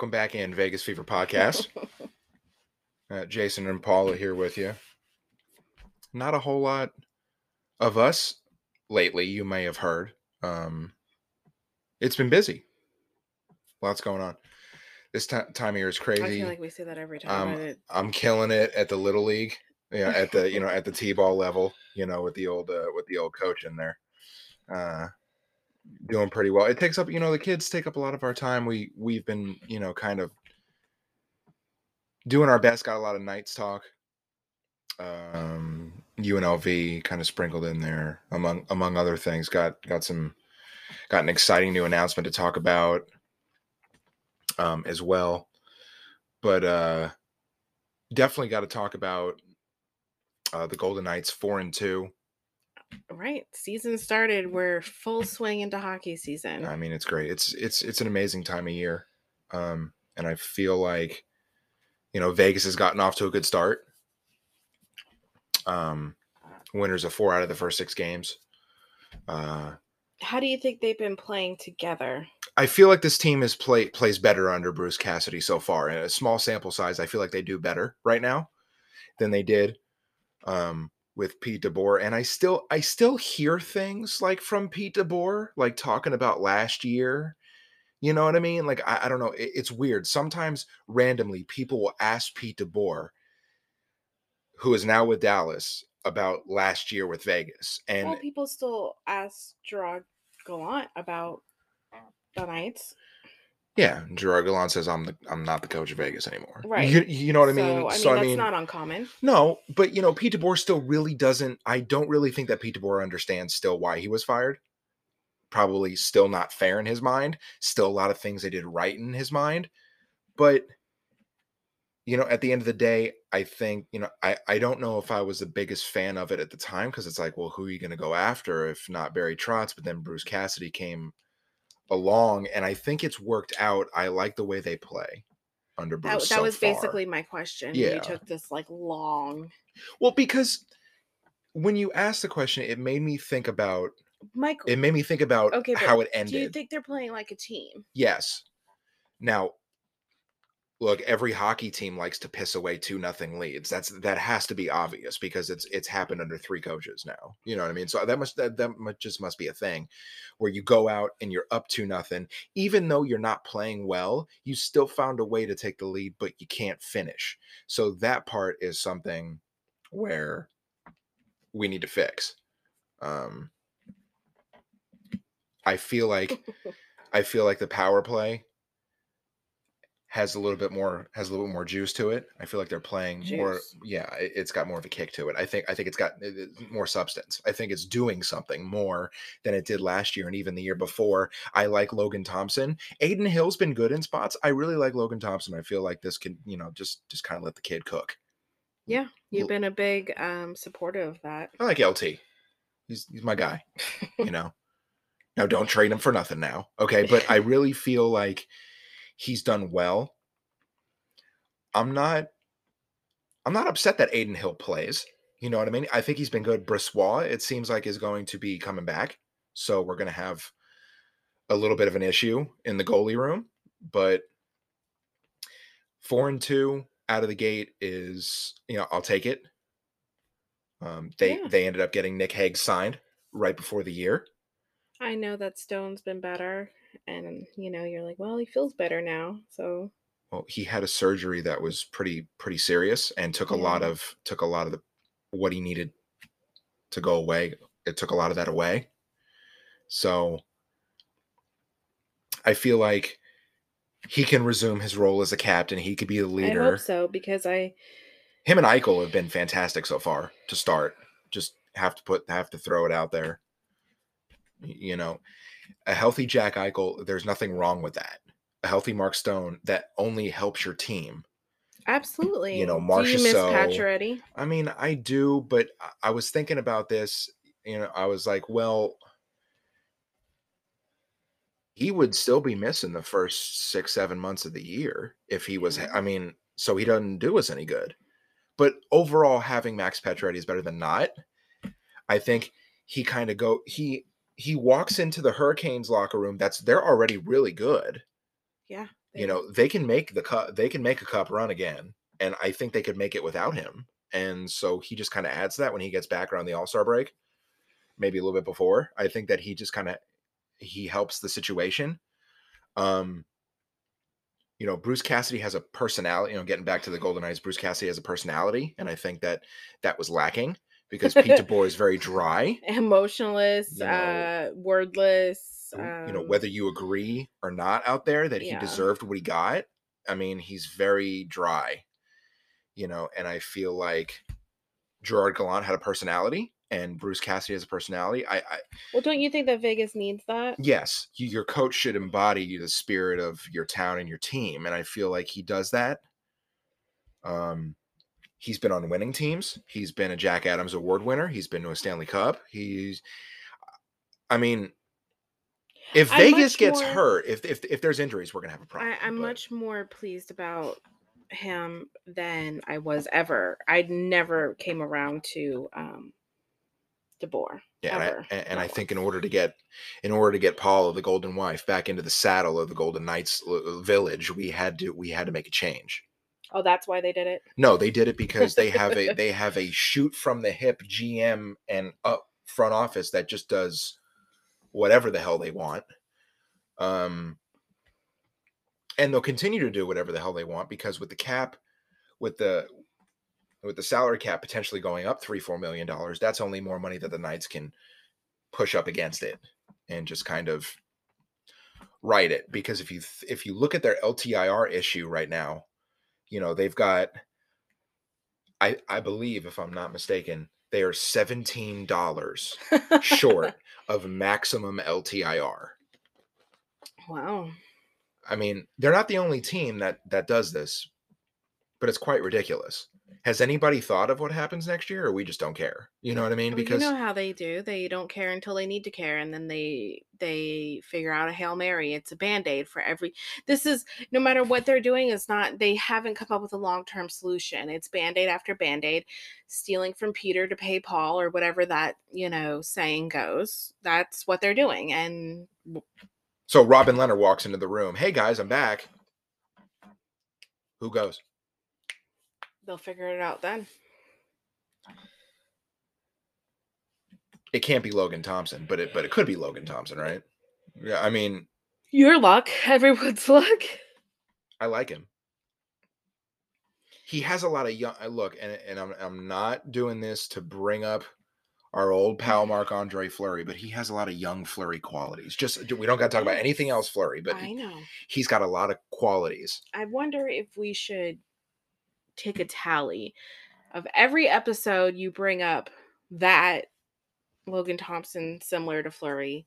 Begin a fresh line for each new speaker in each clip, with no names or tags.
welcome back in Vegas Fever podcast. uh, Jason and Paula here with you. Not a whole lot of us lately. You may have heard. Um, it's been busy. Lots going on. This t- time of year is crazy.
I feel like we say that every time.
Um, I'm killing it at the little league. Yeah, at the you know at the t-ball level. You know with the old uh, with the old coach in there. Uh, doing pretty well. It takes up, you know, the kids take up a lot of our time. We we've been, you know, kind of doing our best. Got a lot of nights talk. Um, UNLV kind of sprinkled in there among among other things. Got got some got an exciting new announcement to talk about um, as well. But uh, definitely got to talk about uh, the Golden Knights four and two.
Right. Season started. We're full swing into hockey season.
I mean, it's great. It's it's it's an amazing time of year, um, and I feel like, you know, Vegas has gotten off to a good start. Um, winners of four out of the first six games. Uh,
How do you think they've been playing together?
I feel like this team is play plays better under Bruce Cassidy so far. In a small sample size, I feel like they do better right now than they did um, with Pete DeBoer. And I still I still hear things like from Pete DeBoer, like talking about last year. You know what I mean? Like I, I don't know. It- it's weird. Sometimes randomly people will ask Pete DeBoer, who is now with Dallas, about last year with Vegas. And
well, people still ask Gerard Gallant about the Knights.
Yeah, Gerard Gallant says I'm the I'm not the coach of Vegas anymore.
Right.
You, you know what I mean?
So, I mean,
So,
that's not uncommon.
no, but you know, Pete DeBoer still really doesn't. I don't really think that Pete DeBoer understands still why he was fired. Probably still not fair in his mind. Still a lot of things they did right in his mind, but you know, at the end of the day, I think you know, I I don't know if I was the biggest fan of it at the time because it's like, well, who are you going to go after if not Barry Trotz? But then Bruce Cassidy came along, and I think it's worked out. I like the way they play under
That,
Bruce.
that
so
was
far.
basically my question.
Yeah.
You took this like long.
well because when you asked the question, it made me think about
Michael,
it made me think about
Okay,
how it ended.
do you think they're playing like a team?
yes. Now, look, every hockey team likes to piss away two nothing leads. That's that has to be obvious because it's it's happened under three coaches now. You know what I mean? So that must that, that mu- just must be a thing where you go out and you're up to nothing, even though you're not playing well, you still found a way to take the lead, but you can't finish. So that part is something where we need to fix. Um, I feel like I feel like the power play has a little bit more has a little bit more juice to it. I feel like they're playing more. Yeah, it, it's got more of a kick to it. I think I think it's got more substance. I think it's doing something more than it did last year and even the year before. I like Logan Thompson. Adin Hill's been good in spots. I really like Logan Thompson. I feel like this can you know just just kind of let the kid cook.
Yeah, you've been a big um supporter of that.
I like LT. He's he's my guy. you know. Now don't trade him for nothing now. Okay, but I really feel like he's done well. I'm not I'm not upset that Adin Hill plays. You know what I mean? I think he's been good. Brossoit, it seems like, is going to be coming back. So we're gonna have a little bit of an issue in the goalie room, but four and two out of the gate is, you know, I'll take it. Um, they
Yeah.
they ended up getting Nick Hague signed right before the year.
I know that Stone's been better, and you know you're like, well, he feels better now. So
Well, he had a surgery that was pretty pretty serious and took a lot of took a lot of the what he needed to go away. It took a lot of that away. So I feel like he can resume his role as a captain. He could be the
I
leader.
hope so because I
Him and Eichel have been fantastic so far to start. Just have to put have to throw it out there. You know, a healthy Jack Eichel, there's nothing wrong with that. A healthy Mark Stone that only helps your team.
absolutely.
You know,
Do
Marcia
you miss
So-
Pacioretty?
I mean, I do, but I- I was thinking about this. You know, I was like, well, he would still be missing the first six, seven months of the year if he was. I mean, so he doesn't do us any good. But overall, having Max Pacioretty is better than not. I think he kind of go he he walks into the Hurricanes locker room. That's they're already really good.
Yeah.
You know, they can make the cup. They can make a cup run again, and I think they could make it without him. And so he just kind of adds that when he gets back around the All Star break, maybe a little bit before. I think that he just kind of he helps the situation. Um, you know, Bruce Cassidy has a personality. You know, getting back to the Golden Knights, Bruce Cassidy has a personality, and I think that that was lacking because Pete DeBoer is very dry,
emotionless,
You know,
uh, wordless.
you know,
um,
whether you agree or not out there that he
yeah.
deserved what he got. I mean, he's very dry, you know, and I feel like Gerard Gallant had a personality and Bruce Cassidy has a personality. I, I
Well, don't you think that Vegas needs that?
yes, you, your coach should embody the spirit of your town and your team, and I feel like he does that. Um, he's been on winning teams. He's been a Jack Adams Award winner. He's been to a Stanley Cup. He's, I mean, if
I'm
Vegas gets
more-
hurt, if if if there's injuries, we're gonna have a problem.
I, I'm
but-
much more pleased about him than I was ever. I never came around to um DeBoer.
Yeah, and I, and, and I think in order to get, in order to get Paul, the Golden Wife, back into the saddle of the Golden Knights uh, village, we had to we had to make a change.
Oh, that's why they did it.
No, they did it because they have a they have a shoot from the hip GM and up front office that just does whatever the hell they want. Um, and they'll continue to do whatever the hell they want because with the cap, with the with the salary cap potentially going up three four million dollars, that's only more money that the Knights can push up against it and just kind of write it. Because if you th- if you look at their LTIR issue right now, you know they've got I I believe if I'm not mistaken, they are seventeen dollars short of maximum LTIR.
wow.
I mean, they're not the only team that that does this, but it's quite ridiculous. Has anybody thought of what happens next year, or we just don't care? You know what I mean? Because
you know how they do. They don't care until they need to care, and then they they figure out a hail mary. It's a band aid for every. This is no matter what they're doing. It's not. They haven't come up with a long term solution. It's band aid after band aid, stealing from Peter to pay Paul, or whatever that you know saying goes. That's what they're doing, and
so Robin Lehner walks into the room. Hey guys, I'm back. Who goes?
They'll figure it out then.
It can't be Logan Thompson, but it but it could be Logan Thompson, right? Yeah, I mean,
Your luck, everyone's luck.
I like him. He has a lot of young. Uh, look, and and I'm I'm not doing this to bring up our old pal Mark Andre Fleury, but he has a lot of young Fleury qualities. Just we don't got to talk about anything else Fleury, but
I know.
he's got a lot of qualities.
I wonder if we should take a tally of every episode you bring up that Logan Thompson similar to Fleury.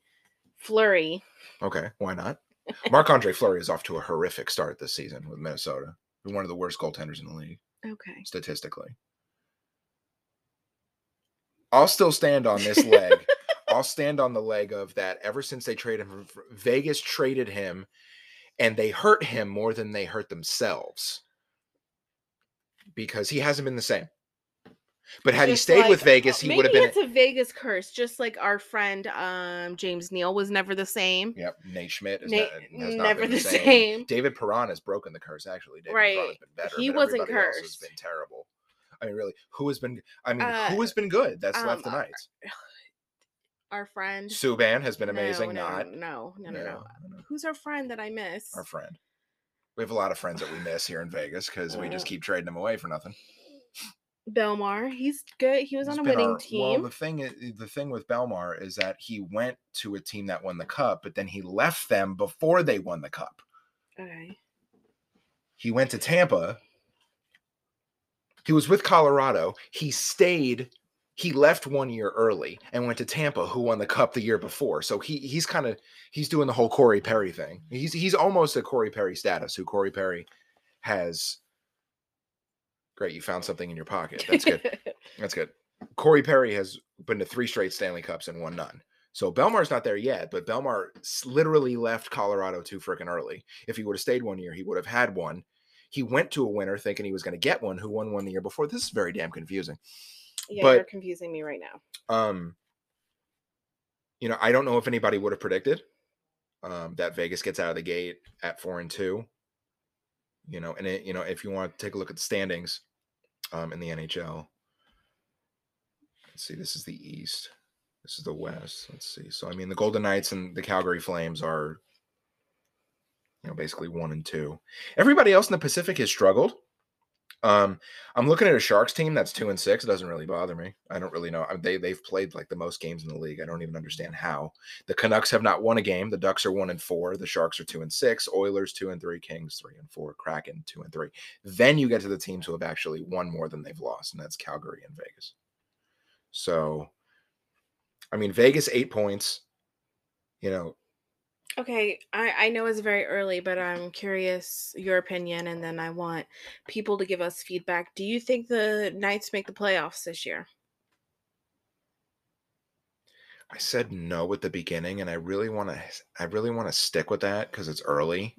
Fleury.
Okay, why not? Marc Andre Fleury is off to a horrific start this season with Minnesota. One of the worst goaltenders in the league
Okay.
statistically. I'll still stand on this leg. I'll stand on the leg of that. Ever since they traded him, Vegas traded him, and they hurt him more than they hurt themselves because he hasn't been the same. But had he
Just
stayed with Vegas, he would have
maybe
been.
It's a Vegas curse, just like our friend um James Neal was never the same.
Yep, Nate Schmidt is not, has not
never
been
the
same.
same.
David Perron has broken the curse. Actually, David
Right.
Perron has been better.
He wasn't
else has
cursed.
been terrible. I mean, really, who has been? I mean,
Uh,
who has been good? That's left the
um, uh,
Knights.
Our friend.
Subban has been amazing.
No,
not
no, no, no, no, no. Who's our friend that I miss?
our friend. We have a lot of friends that we miss here in Vegas because we just keep trading them away for nothing.
Bellemare. He's good. He was
He's
on a
been
winning
our-
team.
Well, the thing, i- the thing with Bellemare is that he went to a team that won the cup, but then he left them before they won the cup.
okay.
He went to Tampa. He was with Colorado. He stayed. He left one year early and went to Tampa, who won the cup the year before. So he he's kind of he's doing the whole Corey Perry thing. He's he's almost a Corey Perry status. Who Corey Perry has. Great, you found something in your pocket. That's good. That's good. Corey Perry has been to three straight Stanley Cups and won none. So Bellemare's not there yet, but Bellemare literally left Colorado too freaking early. If he would have stayed one year, he would have had one. He went to a winner thinking he was going to get one who won one the year before. This is very damn confusing.
Yeah,
but-
you're confusing me right now.
Um, you know, I don't know if anybody would have predicted um, that Vegas gets out of the gate at four and two. You know, and it, you know, if you want to take a look at the standings um, in the NHL, let's see, this is the East. This is the West. Let's see. So I mean, the Golden Knights and the Calgary Flames are, you know, basically one and two. Everybody else in the Pacific has struggled. Um, I'm looking at a Sharks team that's two and six. It doesn't really bother me. I don't really know. They they've played like the most games in the league. I don't even understand how. The Canucks have not won a game. The Ducks are one and four. The Sharks are two and six. Oilers two and three. Kings three and four. Kraken two and three. Then you get to the teams who have actually won more than they've lost, and that's Calgary and Vegas. So, I mean, Vegas eight points. You know,
Okay, I, I know it's very early, but I'm curious your opinion, and then I want people to give us feedback. Do you think the Knights make the playoffs this year?
I said no at the beginning, and I really want to. I really want to stick with that because it's early.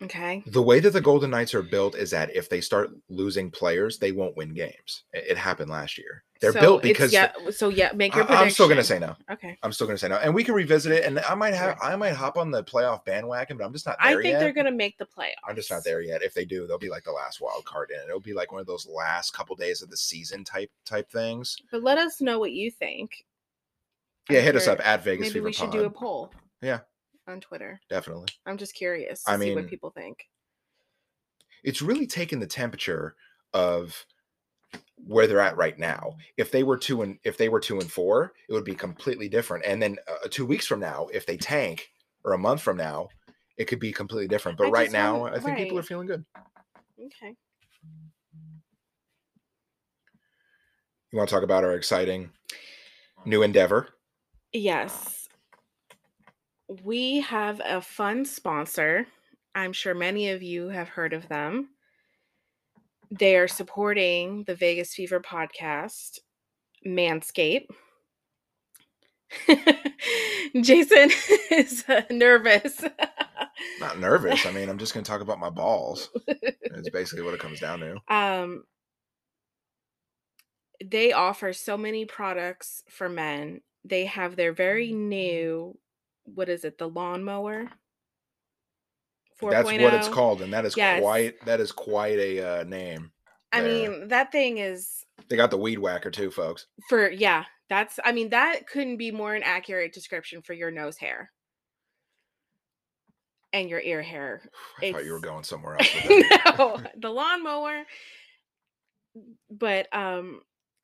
Okay.
The way that the Golden Knights are built is that if they start losing players, they won't win games. It, it happened last year. They're
so
built because
yeah. So yeah, make your prediction.
am still gonna say no.
Okay.
I'm still gonna say no, and we can revisit it. And I might have, I might hop on the playoff bandwagon, but I'm just not there. Yet.
I think
yet.
they're gonna make the playoffs.
I'm just not there yet. If they do, they'll be like the last wild card in. It'll be like one of those last couple days of the season type type things.
But let us know what you think.
Yeah, hit us up at Vegas
Maybe
Fever
we should
Pod.
do a poll.
Yeah.
On Twitter.
Definitely.
I'm just curious to
I
see what people think.
it's really taken the temperature of where they're at right now. If they were two and if they were two and four, it would be completely different. And then uh, two weeks from now, if they tank, or a month from now, it could be completely different. But
I
right now,
want-
I think people are feeling good.
Okay.
You want to talk about our exciting new endeavor?
Yes. We have a fun sponsor. I'm sure many of you have heard of them. They are supporting the Vegas Fever podcast, Manscaped. Jason is uh, nervous.
Not nervous. I mean, I'm just going to talk about my balls. It's basically what it comes down to.
um they offer so many products for men. They have their very new what is it? The lawnmower?
That's what it's called, and that is
Yes.
quite that is quite a uh, name.
I
there.
mean, that thing is
They got the weed whacker too, folks.
for yeah, that's I mean, that couldn't be more an accurate description for your nose hair and your ear hair.
I thought you were going somewhere else. With that.
no, the lawnmower. But um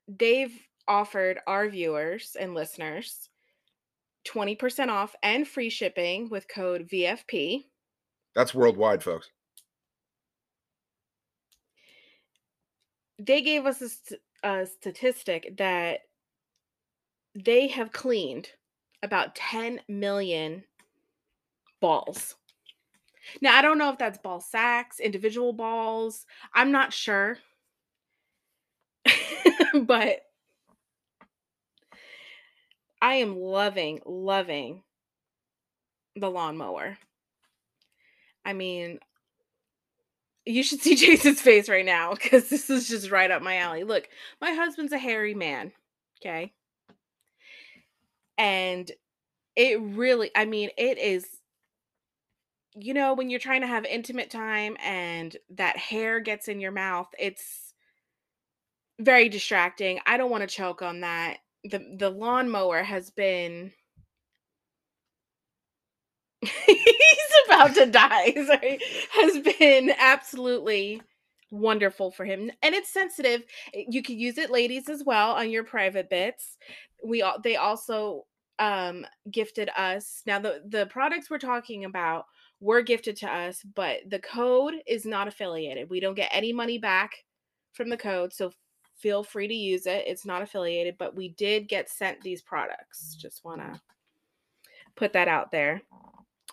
they've offered our viewers and listeners 20% off and free shipping with code VFP.
That's worldwide, folks.
They gave us a, st- a statistic that they have cleaned about 10 million balls. Now, I don't know if that's ball sacks, individual balls. I'm not sure. but I am loving, loving the lawnmower. I mean, you should see Jason's face right now because this is just right up my alley. Look, my husband's a hairy man. Okay. And it really, I mean, it is, you know, when you're trying to have intimate time and that hair gets in your mouth, it's very distracting. I don't want to choke on that. The the lawnmower has been he's about to die. Sorry. Has been absolutely wonderful for him. And it's sensitive. You could use it ladies as well on your private bits. We all they also um gifted us. Now the the products we're talking about were gifted to us, but the code is not affiliated. We don't get any money back from the code, so feel free to use it. It's not affiliated, but we did get sent these products. Just want to put that out there.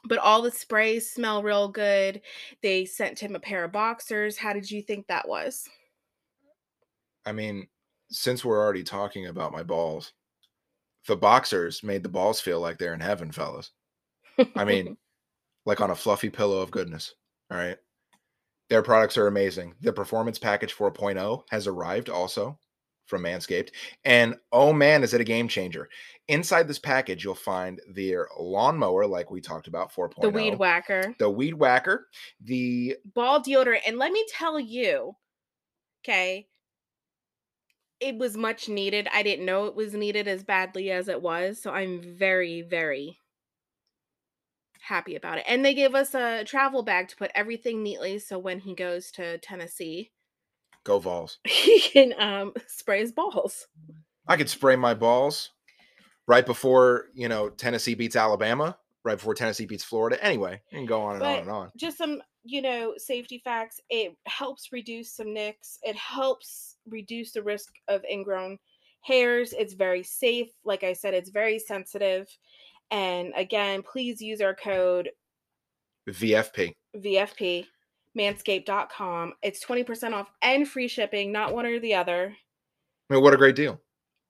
But all the sprays smell real good. They sent him a pair of boxers. How did you think that was?
I mean, since we're already talking about my balls, the boxers made the balls feel like they're in heaven, fellas. I mean, like on a fluffy pillow of goodness. All right. Their products are amazing. The Performance Package 4.0 has arrived also from Manscaped. And oh man, is it a game changer. Inside this package, you'll find their lawnmower, like we talked about, 4.0.
The weed oh, whacker.
The weed whacker. The
ball deodorant. And let me tell you, okay, it was much needed. I didn't know it was needed as badly as it was. So I'm very, very happy about it. And they gave us a travel bag to put everything neatly. So when he goes to Tennessee,
go Vols.
He can um, spray his balls.
I could spray my balls right before, you know, Tennessee beats Alabama, right before Tennessee beats Florida. Anyway, you can go on and
But
on and on.
Just some, you know, safety facts. It helps reduce some nicks. It helps reduce the risk of ingrown hairs. It's very safe. Like I said, it's very sensitive. And again, please use our code
VFP.
VFP manscaped.com. It's 20% off and free shipping, not one or the other.
I mean, what a great deal.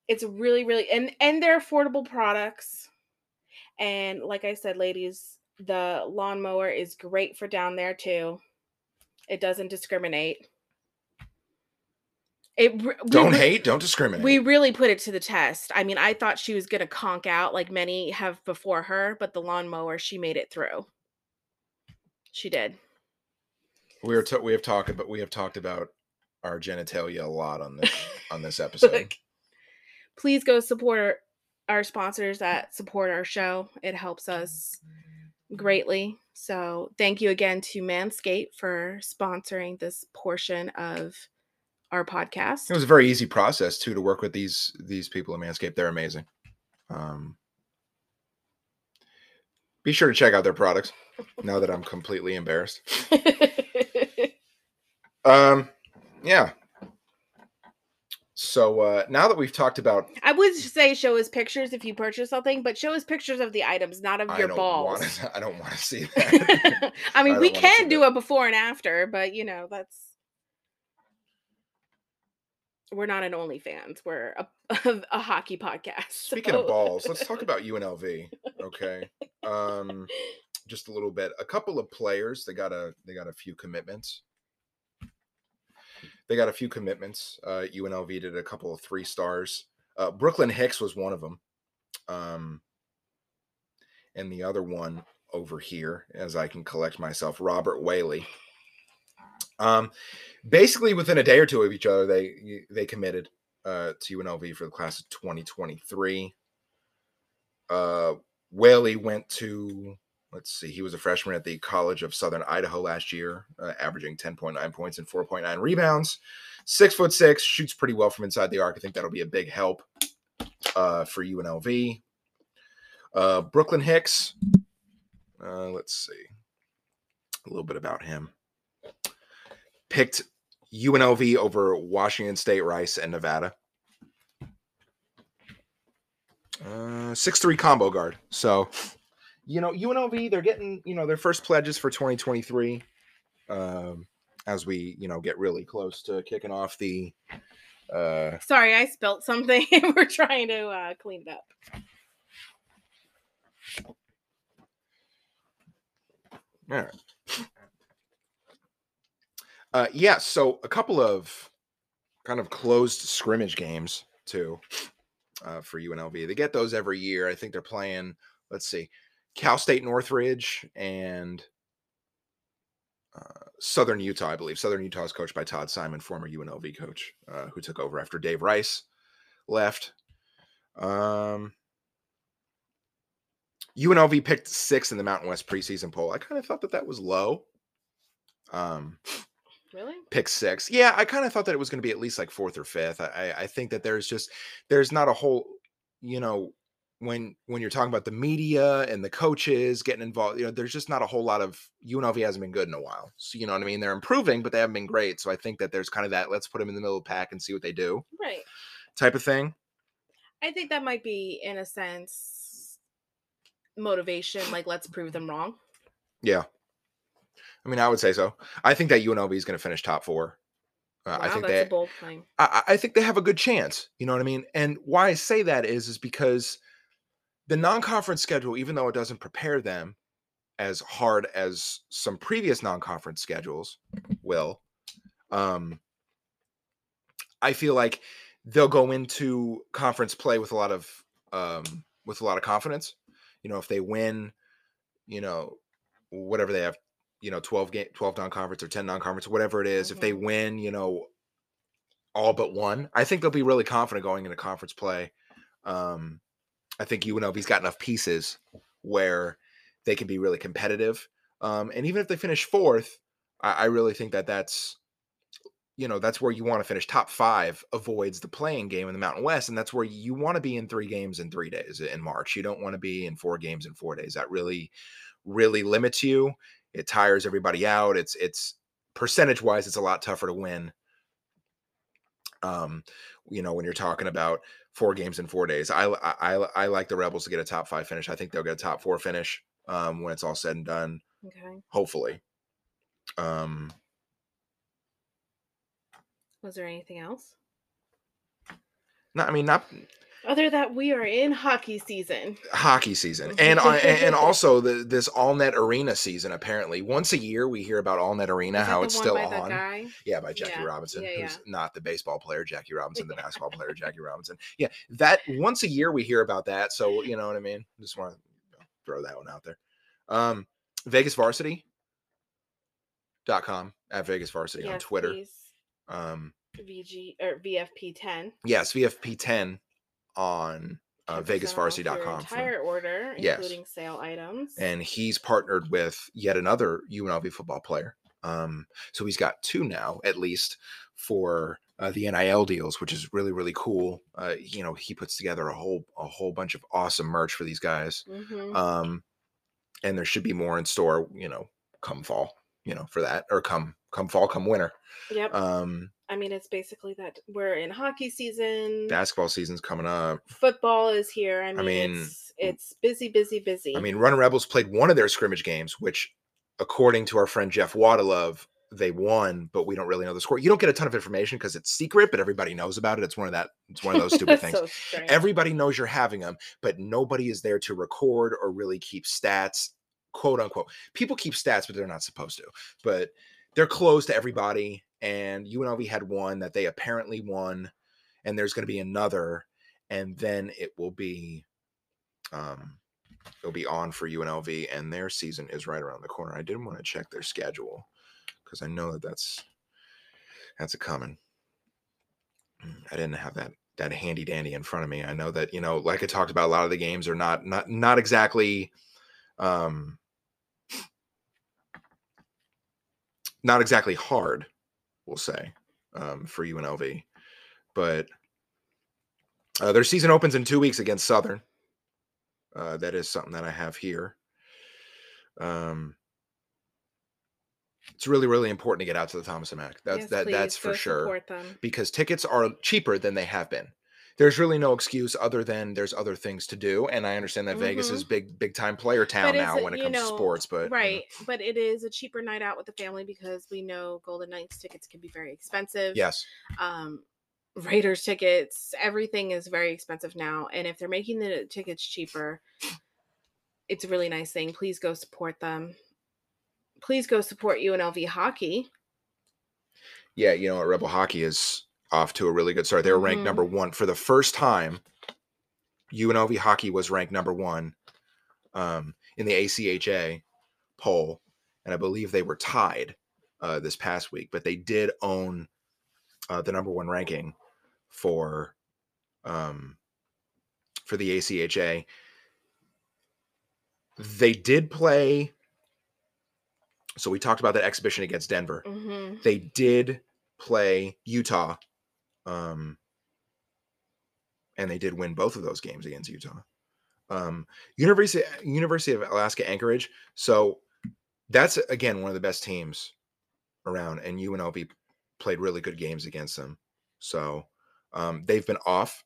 It's really, really and and they're affordable products. And like I said, ladies, the lawnmower is great for down there too. It doesn't discriminate. It we
Don't
re-
hate, don't discriminate.
We really put it to the test. I mean, I thought she was gonna conk out like many have before her, but the lawnmower, she made it through. She did.
We are t- we have talked about we have talked about our genitalia a lot on this on this episode.
Look, please go support our, our sponsors that support our show. It helps us greatly. So thank you again to Manscaped for sponsoring this portion of our podcast.
It was a very easy process too to work with these these people at Manscaped. They're amazing. Um, be sure to check out their products. Now that I'm completely embarrassed. Um, yeah. So uh, now that we've talked about,
I would say show us pictures if you purchase something, but show us pictures of the items, not of
I
your balls.
want to. I don't want to see that.
I mean,
I
we
wanna
can do
that.
a before and after, but you know, that's we're not an OnlyFans. We're a, a, hockey podcast.
Speaking of balls, let's talk about UNLV. Okay. Um, just a little bit. A couple of players. They got a. They got a few commitments. They got a few commitments. Uh, UNLV did a couple of three stars. Uh, Brooklyn Hicks was one of them. Um, and the other one over here, as I can collect myself, Robert Whaley. Um, basically, within a day or two of each other, they they committed uh, to UNLV for the class of 2023. Uh, Whaley went to let's see, he was a freshman at the College of Southern Idaho last year, uh, averaging 10.9 points and 4.9 rebounds. Six foot six, shoots pretty well from inside the arc. I think that'll be a big help uh, for UNLV. Uh, Brooklyn Hicks, uh, let's see a little bit about him. Picked UNLV over Washington State, Rice, and Nevada. Uh, six three combo guard. So, you know, UNLV they're getting you know their first pledges for 2023. Um, as we you know get really close to kicking off the. Uh,
Sorry, I spelt something. we're trying to uh, clean it up.
all right. Uh, yeah, so a couple of kind of closed scrimmage games too uh, for UNLV. They get those every year. I think they're playing. Let's see, Cal State Northridge and uh, Southern Utah, I believe. Southern Utah is coached by Todd Simon, former UNLV coach, uh, who took over after Dave Rice left. Um, UNLV picked sixth in the Mountain West preseason poll. I kind of thought that that was low. Um,
Really?
pick six. Yeah, I kind of thought that it was going to be at least like fourth or fifth. I, I I think that there's just there's not a whole, you know, when when you're talking about the media and the coaches getting involved, you know, there's just not a whole lot of UNLV hasn't been good in a while. So you know what I mean? They're improving, but they haven't been great. So I think that there's kind of that let's put them in the middle of the pack and see what they do
Right.
type of thing.
I think that might be, in a sense, motivation. Like, let's prove them wrong.
Yeah. I mean, I would say so. I think that UNLV is going to finish top four. Uh, I think
that's
they
a bold claim.
I, I think they have a good chance. You know what I mean? And why I say that is is because the non-conference schedule, even though it doesn't prepare them as hard as some previous non-conference schedules will, um, I feel like they'll go into conference play with a lot of um, with a lot of confidence. You know, if they win, you know, whatever they have, you know, 12 game 12 non-conference or 10 non-conference, whatever it is, if they
Mhm.
win, you know, all but one, I think they'll be really confident going into conference play. Um, I think UNLV's got enough pieces where they can be really competitive. Um, and even if they finish fourth, I, I really think that that's, you know, that's where you want to finish. Top five avoids the playing game in the Mountain West, and that's where you want to be in three games in three days in March. You don't want to be in four games in four days. That really, really limits you. It tires everybody out. It's it's percentage wise, it's a lot tougher to win. Um, you know, when you're talking about four games in four days, I I I, like the Rebels to get a top five finish. I think they'll get a top four finish um, when it's all said and done.
Okay.
Hopefully. Um,
Was there anything else?
not, I mean, not
Other that we are in hockey season.
hockey season. And uh, and also the, this all net arena season apparently. Once a year we hear about all net arena how it's still on. yeah by jackie
Yeah,
robinson
yeah,
who's
yeah.
not the baseball player jackie robinson the basketball player jackie robinson. Yeah that once a year we hear about that. So you know what i mean? Just want to throw that one out there. Um vegas varsity dot com at vegas varsity on twitter.
please.
um
VG or VFP ten.
yes vfp 10 on uh,
10% off your
vegasvarsity.com
Entire order,
Yes.
including sale items.
and he's partnered with yet another UNLV football player. Um, so he's got two now, at least, for uh, the NIL deals, which is really really cool. Uh, you know, he puts together a whole a whole bunch of awesome merch for these guys,
Mhm.
um, and there should be more in store. You know, come fall, you know, for that, or come come fall, come winter.
yep.
Um,
I mean, it's basically that we're in hockey season.
basketball season's coming up.
Football is here. I mean,
mean,
it's, it's busy, busy, busy.
I mean, Run Rebels played one of their scrimmage games, which, according to our friend Jeff Wadalove, they won, but we don't really know the score. You don't get a ton of information because it's secret, but everybody knows about it. It's one of that. It's one of those stupid things.
so.
Everybody knows you're having them, but nobody is there to record or really keep stats, quote unquote. People keep stats, but they're not supposed to. But they're closed to everybody. And UNLV had one that they apparently won, and there's going to be another, and then it will be, um, it'll be on for UNLV, and their season is right around the corner. I did want to check their schedule because I know that that's that's a coming. Mm, I didn't have that that handy dandy in front of me. I know that you know, like I talked about, a lot of the games are not not not exactly, um, not exactly hard. We'll say um, for UNLV, but uh, their season opens in two weeks against Southern. Uh, that is something that I have here. Um, it's really really important to get out to the Thomas and Mack. That's
Yes,
that that's for sure because tickets are cheaper than they have been. There's really no excuse other than there's other things to do, and I understand that Vegas is big, big time player town now when it comes to sports. But you know,
right, but it is a cheaper night out with the family because we know Golden Knights tickets can be very expensive.
yes,
um Raiders tickets, everything is very expensive now. And if they're making the tickets cheaper, it's a really nice thing. Please go support them. Please go support UNLV hockey.
yeah, you know what, Rebel Hockey is off to a really good start. They were ranked
Mhm.
number one for the first time. UNLV hockey was ranked number one um, in the ACHA poll, and I believe they were tied uh, this past week. But they did own uh, the number one ranking for um, for the ACHA. They did play. So we talked about that exhibition against Denver
hmm
they did play Utah, um, and they did win both of those games against Utah. Um, University University of Alaska Anchorage. So that's again one of the best teams around, and UNLV played really good games against them. So um, they've been off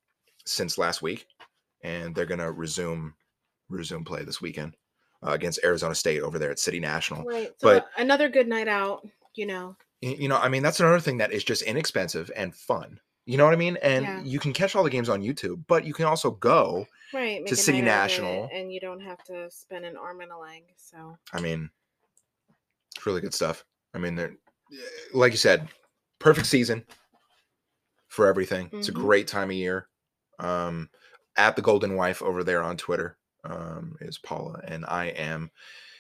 since last week, and they're gonna resume resume play this weekend uh, against Arizona State over there at City National.
Right. So
But-
another good night out, you know.
you know i mean that's another thing that is just inexpensive and fun you know what i mean and
Yeah.
you can catch all the games on youtube but you can also go
Right.
To City National.
And you don't have to spend an arm and a leg. So
i mean it's really good stuff i mean they're like you said perfect season for everything. It's a
Mhm.
great time of year. Um, at the Golden Wife over there on Twitter um, is Paula, and I am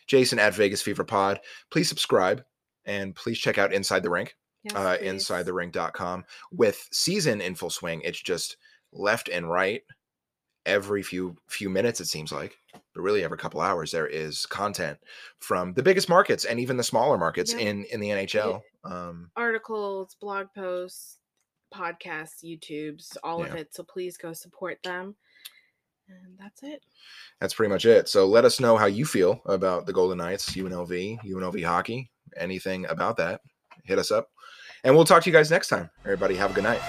Jason at Vegas Fever Pod. Please subscribe and please check out Inside the Rink,
Yes,
uh,
please.
InsideTheRink.com. With season in full swing, it's just left and right every few few minutes. It seems like, but really every couple hours there is content from the biggest markets and even the smaller markets
Yeah.
in in the NHL. Um,
articles, blog posts, podcasts, YouTubes, all of it. So please go support them. And that's it.
that's pretty much it. So let us know how you feel about the Golden Knights, UNLV, UNLV hockey, anything about that. Hit us up. And we'll talk to you guys next time. Everybody, have a good night.